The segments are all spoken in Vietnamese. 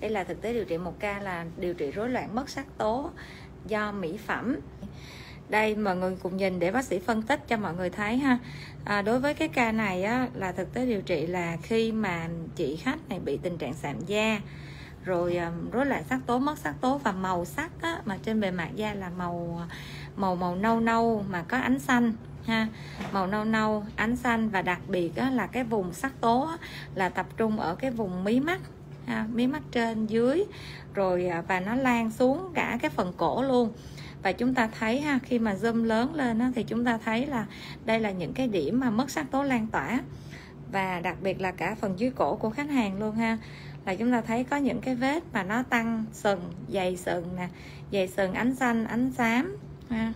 đây là thực tế điều trị một ca là điều trị rối loạn mất sắc tố do mỹ phẩm. Đây mọi người cùng nhìn để bác sĩ phân tích cho mọi người thấy ha. À, đối với cái ca này á, là thực tế điều trị là khi mà chị khách này bị tình trạng sạm da rồi um, rối loạn sắc tố mất sắc tố và màu sắc á, mà trên bề mặt da là màu màu màu nâu nâu mà có ánh xanh ha. Màu nâu nâu ánh xanh và đặc biệt á, là cái vùng sắc tố á, là tập trung ở cái vùng mí mắt ha, mí mắt trên dưới rồi à, và nó lan xuống cả cái phần cổ luôn. Và chúng ta thấy ha khi mà zoom lớn lên á, thì chúng ta thấy là đây là những cái điểm mà mất sắc tố lan tỏa. Và đặc biệt là cả phần dưới cổ của khách hàng luôn ha là chúng ta thấy có những cái vết mà nó tăng sừng dày sừng nè dày sừng ánh xanh ánh xám ha.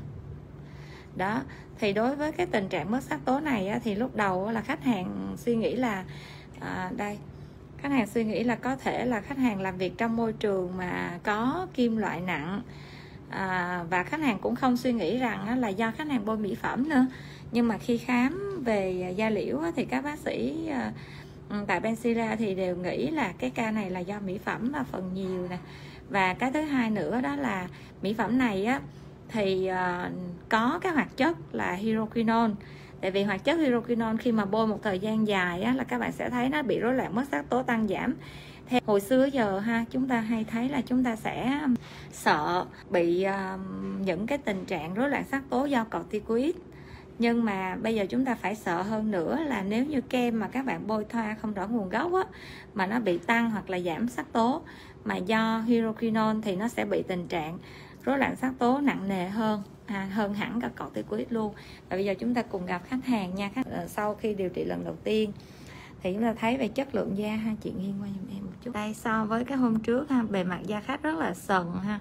Đó thì đối với cái tình trạng mất sắc tố này á, thì lúc đầu là khách hàng suy nghĩ là à, đây khách hàng suy nghĩ là có thể là khách hàng làm việc trong môi trường mà có kim loại nặng. À, và khách hàng cũng không suy nghĩ rằng là do khách hàng bôi mỹ phẩm nữa. Nhưng mà khi khám về da liễu thì các bác sĩ à, ừ, tại Bensira thì đều nghĩ là cái ca này là do mỹ phẩm là phần nhiều nè. Và cái thứ hai nữa đó là mỹ phẩm này á thì à, có cái hoạt chất là hydroquinone tại vì hoạt chất hydroquinone khi mà bôi một thời gian dài á, là các bạn sẽ thấy nó bị rối loạn mất sắc tố tăng giảm. Theo hồi xưa giờ ha chúng ta hay thấy là chúng ta sẽ um, sợ bị uh, những cái tình trạng rối loạn sắc tố do corticoid. Nhưng mà bây giờ chúng ta phải sợ hơn nữa là nếu như kem mà các bạn bôi thoa không rõ nguồn gốc á, mà nó bị tăng hoặc là giảm sắc tố mà do hydroquinone thì nó sẽ bị tình trạng rối loạn sắc tố nặng nề hơn à, hơn hẳn cả corticoid luôn. Và bây giờ chúng ta cùng gặp khách hàng nha. Khách à, sau khi điều trị lần đầu tiên thì chúng ta thấy về chất lượng da ha. Chị nghiêng qua giùm em một chút. Đây so với cái hôm trước ha bề mặt da khách rất là sần ha.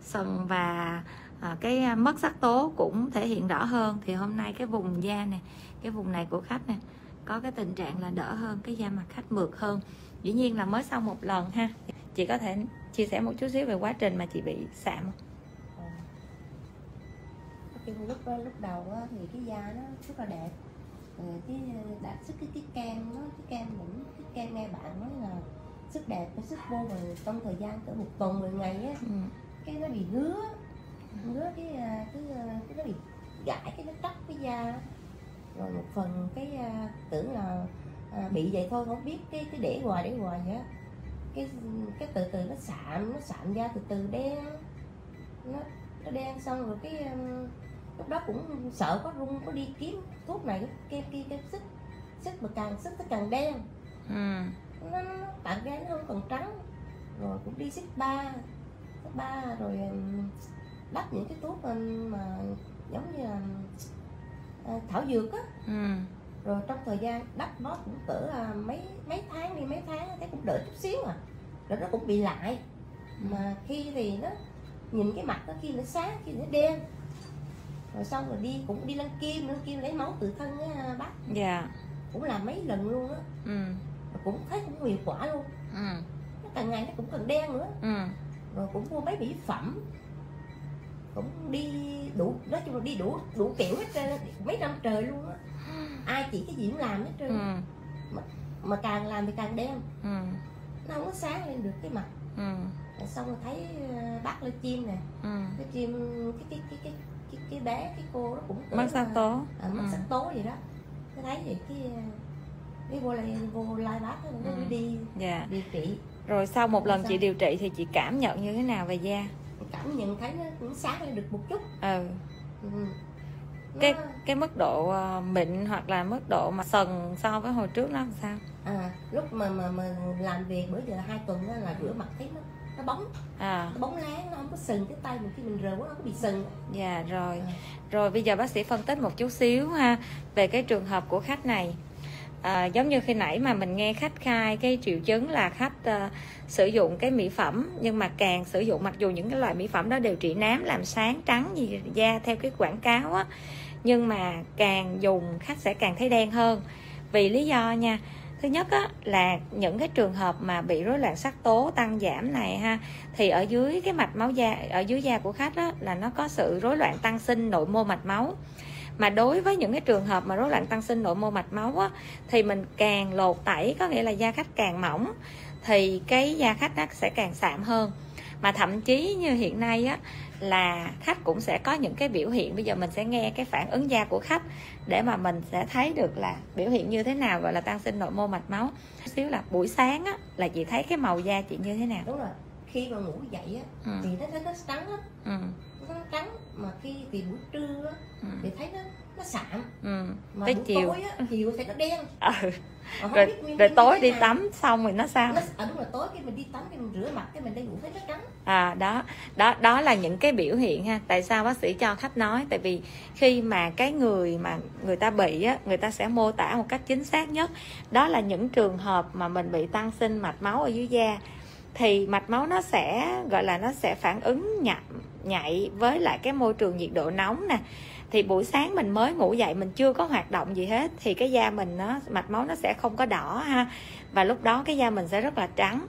Sần và à, cái à, mất sắc tố cũng thể hiện rõ hơn. Thì hôm nay cái vùng da này cái vùng này của khách nè có cái tình trạng là đỡ hơn cái da mặt khách mượt hơn. Dĩ nhiên là mới sau một lần ha. Chị có thể chia sẻ một chút xíu về quá trình mà chị bị sạm không? Cái lúc lúc đầu á, thì cái da nó rất là đẹp. Rồi cái đạt sức cái cái kem nó cái kem những cái kem nghe bạn nói là sức đẹp cái sức vô mà trong thời gian cỡ một tuần 10 ngày á ừ. cái nó bị ngứa. Ngứa cái cái, cái nó bị gãi cái nó tróc cái da. Rồi một phần cái tưởng là à, bị vậy thôi không biết cái cái để hoài để hoài vậy cái cái từ từ nó sạm nó sạm da từ từ đen. Nó nó đen xong rồi cái lúc đó cũng sợ có rung có đi kiếm thuốc này kem kia kem xích xích mà càng xích nó càng đen. Ừ. nó, nó tạng da nó không còn trắng. Rồi cũng đi xích ba xích ba rồi đắp những cái thuốc mà giống như là uh, thảo dược á. Ừ. rồi trong thời gian đắp nó cũng cỡ uh, mấy mấy tháng đi mấy tháng thấy cũng đỡ chút xíu à. Rồi nó cũng bị lại. Mà khi thì nó nhìn cái mặt nó khi nó sáng khi nó đen rồi xong rồi đi cũng đi lăn kim nữa kim lấy máu tự thân á bác dạ cũng làm mấy lần luôn á ừ. cũng thấy cũng hiệu quả luôn ừ. nó càng ngày nó cũng càng đen nữa ừ. rồi cũng mua mấy mỹ phẩm cũng đi đủ nói chung là đi đủ đủ kiểu hết trơn mấy năm trời luôn á ai chỉ cái gì cũng làm hết trơn ừ. mà, mà càng làm thì càng đen ừ. nó không có sáng lên được cái mặt ừ. rồi xong rồi thấy ờ, bác lên chim nè ừ. cái chim cái cái cái cái cái, cái bé cái cô nó cũng tố à, mất Ừ. vậy đó cái thấy vậy cái cái vô lại vô lai bác nó Ừ. đi dạ điều trị rồi sau một lần Sao? chị điều trị thì chị cảm nhận như thế nào về da cảm nhận thấy nó cũng sáng lên được một chút ừ ừ. cái Nó- cái mức độ ờ, mịn hoặc là mức độ mà sần so với hồi trước nó làm sao à, lúc mà mà mà làm việc bữa giờ hai tuần đó là rửa mặt thấy nó nó bóng. À. Nó bóng láng nó không có sừng cái tay mình khi mình rửa nó có bị sừng. Dạ rồi. À. rồi bây giờ bác sĩ phân tích một chút xíu ha về cái trường hợp của khách này. À, giống như khi nãy mà mình nghe khách khai cái triệu chứng là khách ờ, sử dụng cái mỹ phẩm nhưng mà càng sử dụng mặc dù những cái loại mỹ phẩm đó đều trị nám làm sáng trắng gì da theo cái quảng cáo á nhưng mà càng dùng khách sẽ càng thấy đen hơn. Vì lý do nha thứ nhất á, là những cái trường hợp mà bị rối loạn sắc tố tăng giảm này ha thì ở dưới cái mạch máu da ở dưới da của khách á, là nó có sự rối loạn tăng sinh nội mô mạch máu. Mà đối với những cái trường hợp mà rối loạn tăng sinh nội mô mạch máu á, thì mình càng lột tẩy có nghĩa là da khách càng mỏng thì cái da khách nó sẽ càng sạm hơn. Mà thậm chí như hiện nay á là khách cũng sẽ có những cái biểu hiện bây giờ mình sẽ nghe cái phản ứng da của khách để mà mình sẽ thấy được là biểu hiện như thế nào gọi là tăng sinh nội mô mạch máu xíu là buổi sáng á là chị thấy cái màu da chị như thế nào đúng rồi khi mà ngủ dậy á ừ. thì nó nó, nó trắng á Ừ. nó trắng mà khi thì buổi trưa á Ừ. thì thấy nó nó sạm Ừ. mà Tới buổi chiều. tối á chiều thì nó đen Ừ. Mà rồi rồi tối đi nào. tắm xong rồi nó sao nó à, đúng rồi tối khi mình đi tắm cái mình rửa mặt cái mình đi ngủ thấy nó trắng à đó đó đó là những cái biểu hiện ha. Tại sao bác sĩ cho khách nói? Tại vì khi mà cái người mà người ta bị á người ta sẽ mô tả một cách chính xác nhất. Đó là những trường hợp mà mình bị tăng sinh mạch máu ở dưới da. Thì mạch máu nó sẽ gọi là nó sẽ phản ứng nhạy, nhạy với lại cái môi trường nhiệt độ nóng nè. Thì buổi sáng mình mới ngủ dậy mình chưa có hoạt động gì hết thì cái da mình nó mạch máu nó sẽ không có đỏ ha. Và lúc đó cái da mình sẽ rất là trắng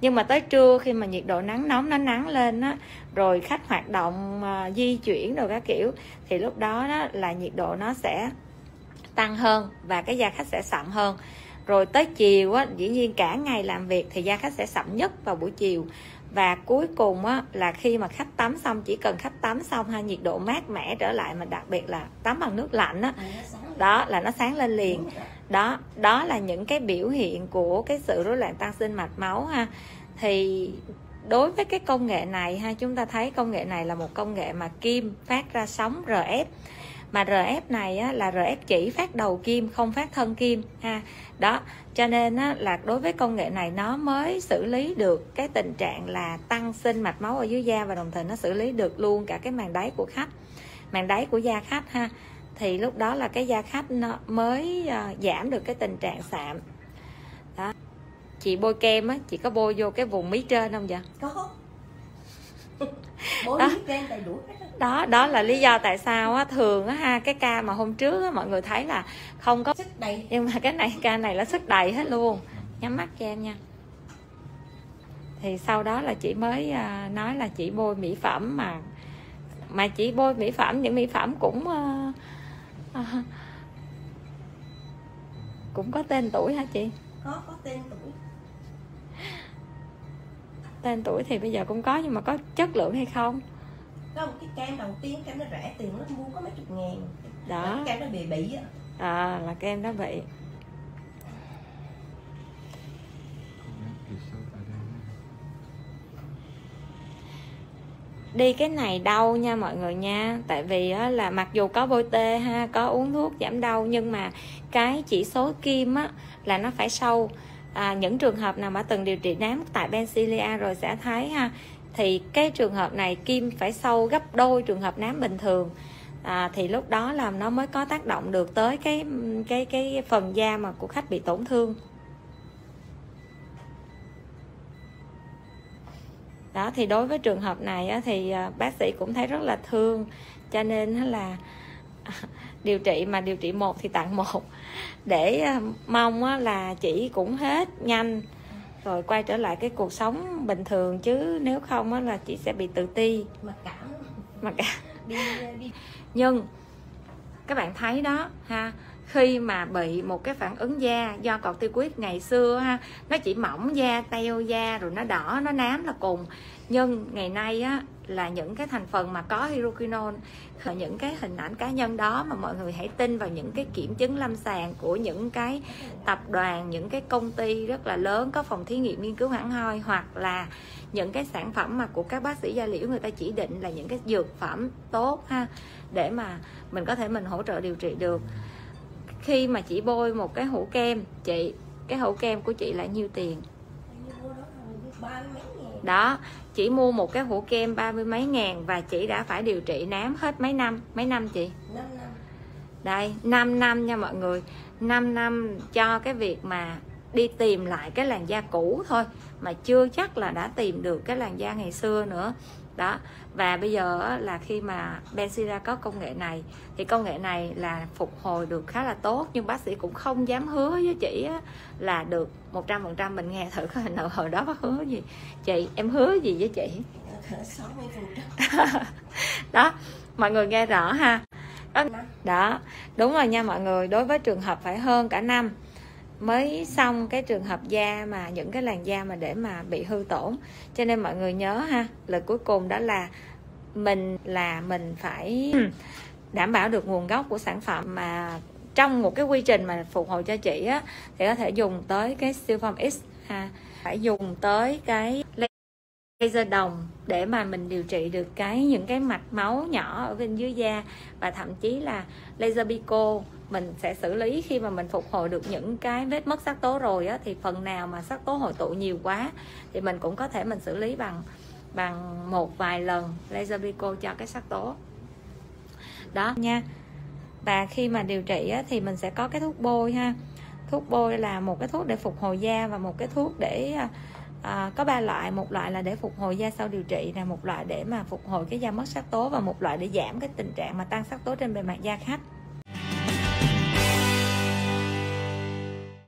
nhưng mà tới trưa khi mà nhiệt độ nắng nóng nó nắng lên á rồi khách hoạt động à, di chuyển rồi các kiểu thì lúc đó, đó là nhiệt độ nó sẽ tăng hơn và cái da khách sẽ sậm hơn. Rồi tới chiều á dĩ nhiên cả ngày làm việc thì da khách sẽ sậm nhất vào buổi chiều. Và cuối cùng á là khi mà khách tắm xong chỉ cần khách tắm xong ha nhiệt độ mát mẻ trở lại mà đặc biệt là tắm bằng nước lạnh á đó là nó sáng lên liền đó đó là những cái biểu hiện của cái sự rối loạn tăng sinh mạch máu ha. Thì đối với cái công nghệ này ha chúng ta thấy công nghệ này là một công nghệ mà kim phát ra sóng RF mà RF này á, là RF chỉ phát đầu kim không phát thân kim ha. Đó cho nên á, là đối với công nghệ này nó mới xử lý được cái tình trạng là tăng sinh mạch máu ở dưới da và đồng thời nó xử lý được luôn cả cái màng đáy của khách màng đáy của da khách ha thì lúc đó là cái da khách nó mới à, giảm được cái tình trạng sạm. Đó. Chị bôi kem á chị có bôi vô cái vùng mí trên không vậy? Có. Đó. biết trên đầy đủ hết á. đó đó là lý do tại sao á thường á ha cái ca mà hôm trước á mọi người thấy là không có sức đầy. Nhưng mà cái này ca này là sức đầy hết luôn. Nhắm mắt cho em nha. Thì sau đó là chị mới à, nói là chị bôi mỹ phẩm mà mà chị bôi mỹ phẩm những mỹ phẩm cũng à, à, cũng có tên tuổi hả chị? Có có tên tuổi. Tên tuổi thì bây giờ cũng có nhưng mà có chất lượng hay không? Có một cái kem đầu tiên kem nó rẻ tiền nó mua có mấy chục ngàn. Đó. Cái kem nó bị bị á. À là cái em đó bị đi cái này đau nha mọi người nha. Tại vì á, là mặc dù có bôi tê ha có uống thuốc giảm đau nhưng mà cái chỉ số kim á là nó phải sâu. À, những trường hợp nào mà từng điều trị nám tại Bencilia rồi sẽ thấy ha thì cái trường hợp này kim phải sâu gấp đôi trường hợp nám bình thường. À, thì lúc đó là nó mới có tác động được tới cái cái cái phần da mà của khách bị tổn thương. Đó thì đối với trường hợp này á, thì à, bác sĩ cũng thấy rất là thương. Cho nên là điều trị mà điều trị một thì tặng một. Để à, mong á, là chị cũng hết nhanh rồi quay trở lại cái cuộc sống bình thường. Chứ nếu không á, là chị sẽ bị tự ti. Mà cảm. Mà cả đi đi. Nhưng các bạn thấy đó ha khi mà bị một cái phản ứng da do corticoid tiêu ngày xưa ha, nó chỉ mỏng da, teo da, rồi nó đỏ, nó nám là cùng. Nhưng ngày nay á, là những cái thành phần mà có hydroquinone, là những cái hình ảnh cá nhân đó mà mọi người hãy tin vào những cái kiểm chứng lâm sàng của những cái tập đoàn, những cái công ty rất là lớn có phòng thí nghiệm nghiên cứu hẳn hoi hoặc là những cái sản phẩm mà của các bác sĩ da liễu người ta chỉ định là những cái dược phẩm tốt ha, để mà mình có thể mình hỗ trợ điều trị được khi mà chị bôi một cái hũ kem chị cái hũ kem của chị là nhiêu tiền? Đó chỉ mua một cái hũ kem ba mươi mấy ngàn và chị đã phải điều trị nám hết mấy năm? Mấy năm chị? Năm năm. Đây 5 năm nha mọi người. 5 năm cho cái việc mà đi tìm lại cái làn da cũ thôi mà chưa chắc là đã tìm được cái làn da ngày xưa nữa đó. Và bây giờ á, là khi mà Bensira có công nghệ này thì công nghệ này là phục hồi được khá là tốt nhưng bác sĩ cũng không dám hứa với chị á, là được 100% mình nghe thử coi nào hồi đó bác hứa gì? Chị em hứa gì với chị? Sáu mươi phần trăm đó mọi người nghe rõ ha? Đó đúng rồi nha mọi người. Đối với trường hợp phải hơn cả năm mới xong cái trường hợp da mà, những cái làn da mà để mà bị hư tổn. Cho nên mọi người nhớ ha, lời cuối cùng đó là mình là mình phải đảm bảo được nguồn gốc của sản phẩm mà trong một cái quy trình mà phục hồi cho chị á, thì có thể dùng tới cái siêu phẩm X ha. Phải dùng tới cái laser đồng để mà mình điều trị được cái những cái mạch máu nhỏ ở bên dưới da và thậm chí là laser pico mình sẽ xử lý khi mà mình phục hồi được những cái vết mất sắc tố rồi á thì phần nào mà sắc tố hội tụ nhiều quá thì mình cũng có thể mình xử lý bằng bằng một vài lần laser pico cho cái sắc tố. Đó nha. Và khi mà điều trị á, thì mình sẽ có cái thuốc bôi ha. Thuốc bôi là một cái thuốc để phục hồi da và một cái thuốc để à, à, có ba loại một loại là để phục hồi da sau điều trị là một loại để mà phục hồi cái da mất sắc tố và một loại để giảm cái tình trạng mà tăng sắc tố trên bề mặt da khách